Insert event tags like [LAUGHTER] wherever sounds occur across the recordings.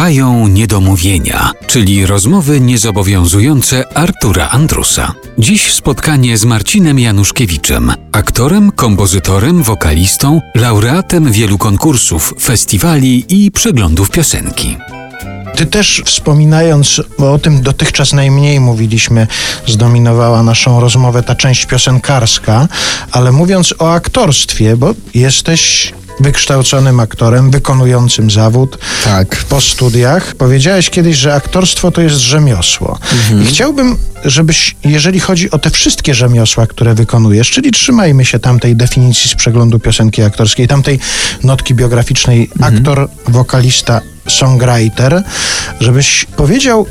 Trwają niedomówienia, czyli rozmowy niezobowiązujące Artura Andrusa. Dziś spotkanie z Marcinem Januszkiewiczem, aktorem, kompozytorem, wokalistą, laureatem wielu konkursów, festiwali i przeglądów piosenki. Ty też wspominając, bo o tym dotychczas najmniej mówiliśmy, zdominowała naszą rozmowę ta część piosenkarska, ale mówiąc o aktorstwie, bo jesteś wykształconym aktorem, wykonującym zawód Tak. po studiach. Powiedziałeś kiedyś, że aktorstwo to jest rzemiosło. I chciałbym, żebyś, jeżeli chodzi o te wszystkie rzemiosła, które wykonujesz, czyli trzymajmy się tamtej definicji z przeglądu piosenki aktorskiej, tamtej notki biograficznej aktor, wokalista, songwriter, żebyś powiedział,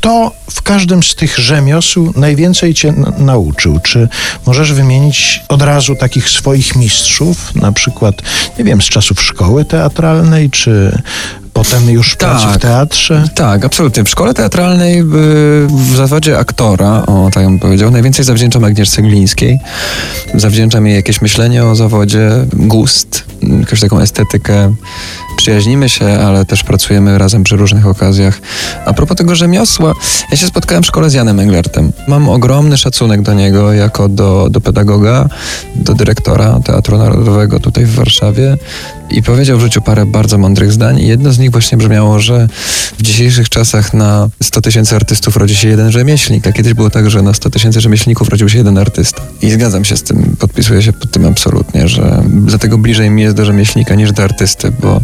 kto w każdym z tych rzemiosł najwięcej cię nauczył? Czy możesz wymienić od razu takich swoich mistrzów, na przykład, nie wiem, z czasów szkoły teatralnej, czy potem już pracy w Tak. teatrze? Tak, absolutnie. W szkole teatralnej y, w zawodzie aktora, o tak bym powiedział, najwięcej zawdzięczam Agnieszce Glińskiej. Zawdzięczam jej jakieś myślenie o zawodzie, gust, y, jakąś taką estetykę. Przyjaźnimy się, ale też pracujemy razem przy różnych okazjach. A propos tego rzemiosła, ja się spotkałem w szkole z Janem Englertem. Mam ogromny szacunek do niego jako do, do pedagoga, do dyrektora Teatru Narodowego tutaj w Warszawie i powiedział w życiu parę bardzo mądrych zdań jedno z nich właśnie brzmiało, że w dzisiejszych czasach na 100 tysięcy artystów rodzi się jeden rzemieślnik, a kiedyś było tak, że na 100 tysięcy rzemieślników rodził się jeden artysta. I zgadzam się z tym, podpisuję się pod tym absolutnie, że dlatego bliżej mi jest do rzemieślnika niż do artysty, bo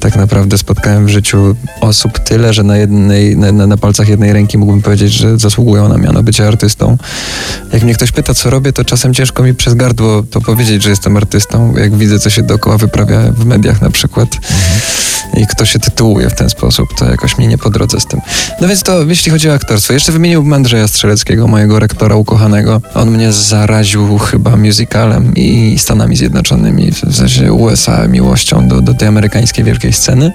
tak naprawdę spotkałem w życiu osób tyle, że na, jednej, na, na palcach jednej ręki mógłbym powiedzieć, że zasługują na miano bycia artystą. Jak mnie ktoś pyta, co robię, to czasem ciężko mi przez gardło to powiedzieć, że jestem artystą, jak widzę, co się dookoła wyprawia w mediach na przykład i kto się tytułuje w ten sposób, to jakoś mnie nie po drodze z tym. No więc to, jeśli chodzi o aktorstwo, jeszcze wymieniłbym Andrzeja Strzeleckiego, mojego rektora ukochanego. On mnie zaraził chyba musicalem i Stanami Zjednoczonymi, w sensie USA, miłością do, do tej amerykańskiej wielkiej sceny.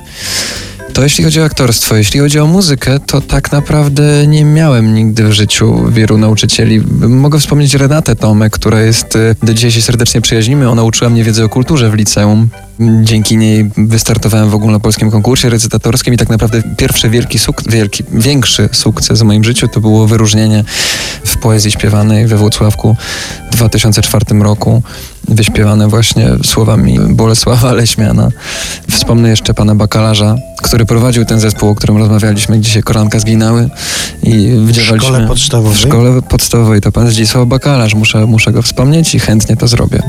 To jeśli chodzi o aktorstwo, jeśli chodzi o muzykę, to tak naprawdę nie miałem nigdy w życiu wielu nauczycieli. Mogę wspomnieć Renatę Tomek, która jest, y, do dzisiaj się serdecznie przyjaźnimy. Ona uczyła mnie wiedzy o kulturze w liceum. Dzięki niej wystartowałem w ogólnopolskim konkursie recytatorskim i tak naprawdę pierwszy wielki sukces, wielki, większy sukces w moim życiu to było wyróżnienie w poezji śpiewanej we Włocławku w 2004 roku. Wyśpiewane właśnie słowami Bolesława Leśmiana. Wspomnę jeszcze pana bakalarza, który prowadził ten zespół, o którym rozmawialiśmy dzisiaj, Koranka zginały i wdziewaliśmy... szkole podstawowej? W szkole podstawowej to pan Zdzisław Bakalarz, muszę, muszę go wspomnieć i chętnie to zrobię.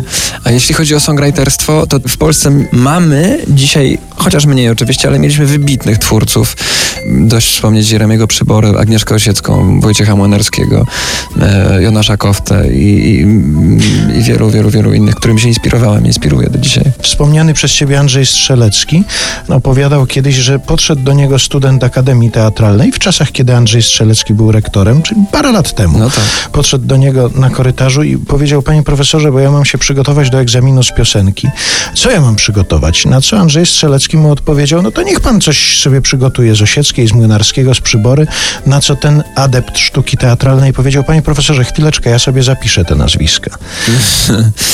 A jeśli chodzi o songwriterstwo, to w Polsce mamy dzisiaj, chociaż mniej oczywiście, ale mieliśmy wybitnych twórców. Dość wspomnieć Jeremiego Przybory, Agnieszkę Osiecką, Wojciecha Młynarskiego, e, Jonasza Koftę i, i, i wielu, wielu, wielu innych, którym się inspirowałem, inspiruję do dzisiaj. Wspomniany przez ciebie Andrzej Strzelecki opowiadał kiedyś, że podszedł do niego student Akademii Teatralnej w czasach, kiedy Andrzej Strzelecki był rektorem, czyli parę lat temu. No tak. Podszedł do niego na korytarzu i powiedział, panie profesorze, bo ja mam się przygotować do egzaminu z piosenki. Co ja mam przygotować? Na co Andrzej Strzelecki mu odpowiedział, no to niech pan coś sobie przygotuje z Osieckiej, z Młynarskiego, z Przybory. Na co ten adept sztuki teatralnej powiedział, panie profesorze, chwileczkę, ja sobie zapiszę te nazwiska. [LAUGHS]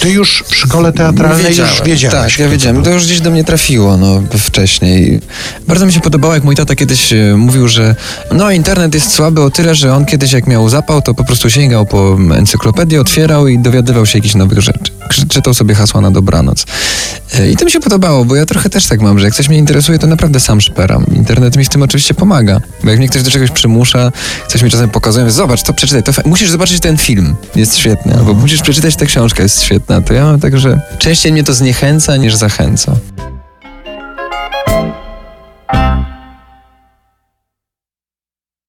Ty już w szkole teatralnej już wiedziałeś. Tak, ja wiedziałem. To już gdzieś do mnie trafiło no, wcześniej. Bardzo mi się podobało, jak mój tata kiedyś e, mówił, że no internet jest słaby o tyle, że on kiedyś jak miał zapał, to po prostu sięgał po encyklopedię, otwierał i dowiadywał się jakichś nowych rzeczy. Czytał sobie hasła na dobranoc. I to mi się podobało, bo ja trochę też tak mam, że jak coś mnie interesuje, to naprawdę sam szperam. Internet mi w tym oczywiście pomaga. Bo jak mnie ktoś do czegoś przymusza, coś mi czasem pokazuje, zobacz, to przeczytaj, to musisz zobaczyć ten film, jest świetny, albo musisz przeczytać tę książkę, jest świetna. To ja mam tak, że częściej mnie to zniechęca niż zachęca.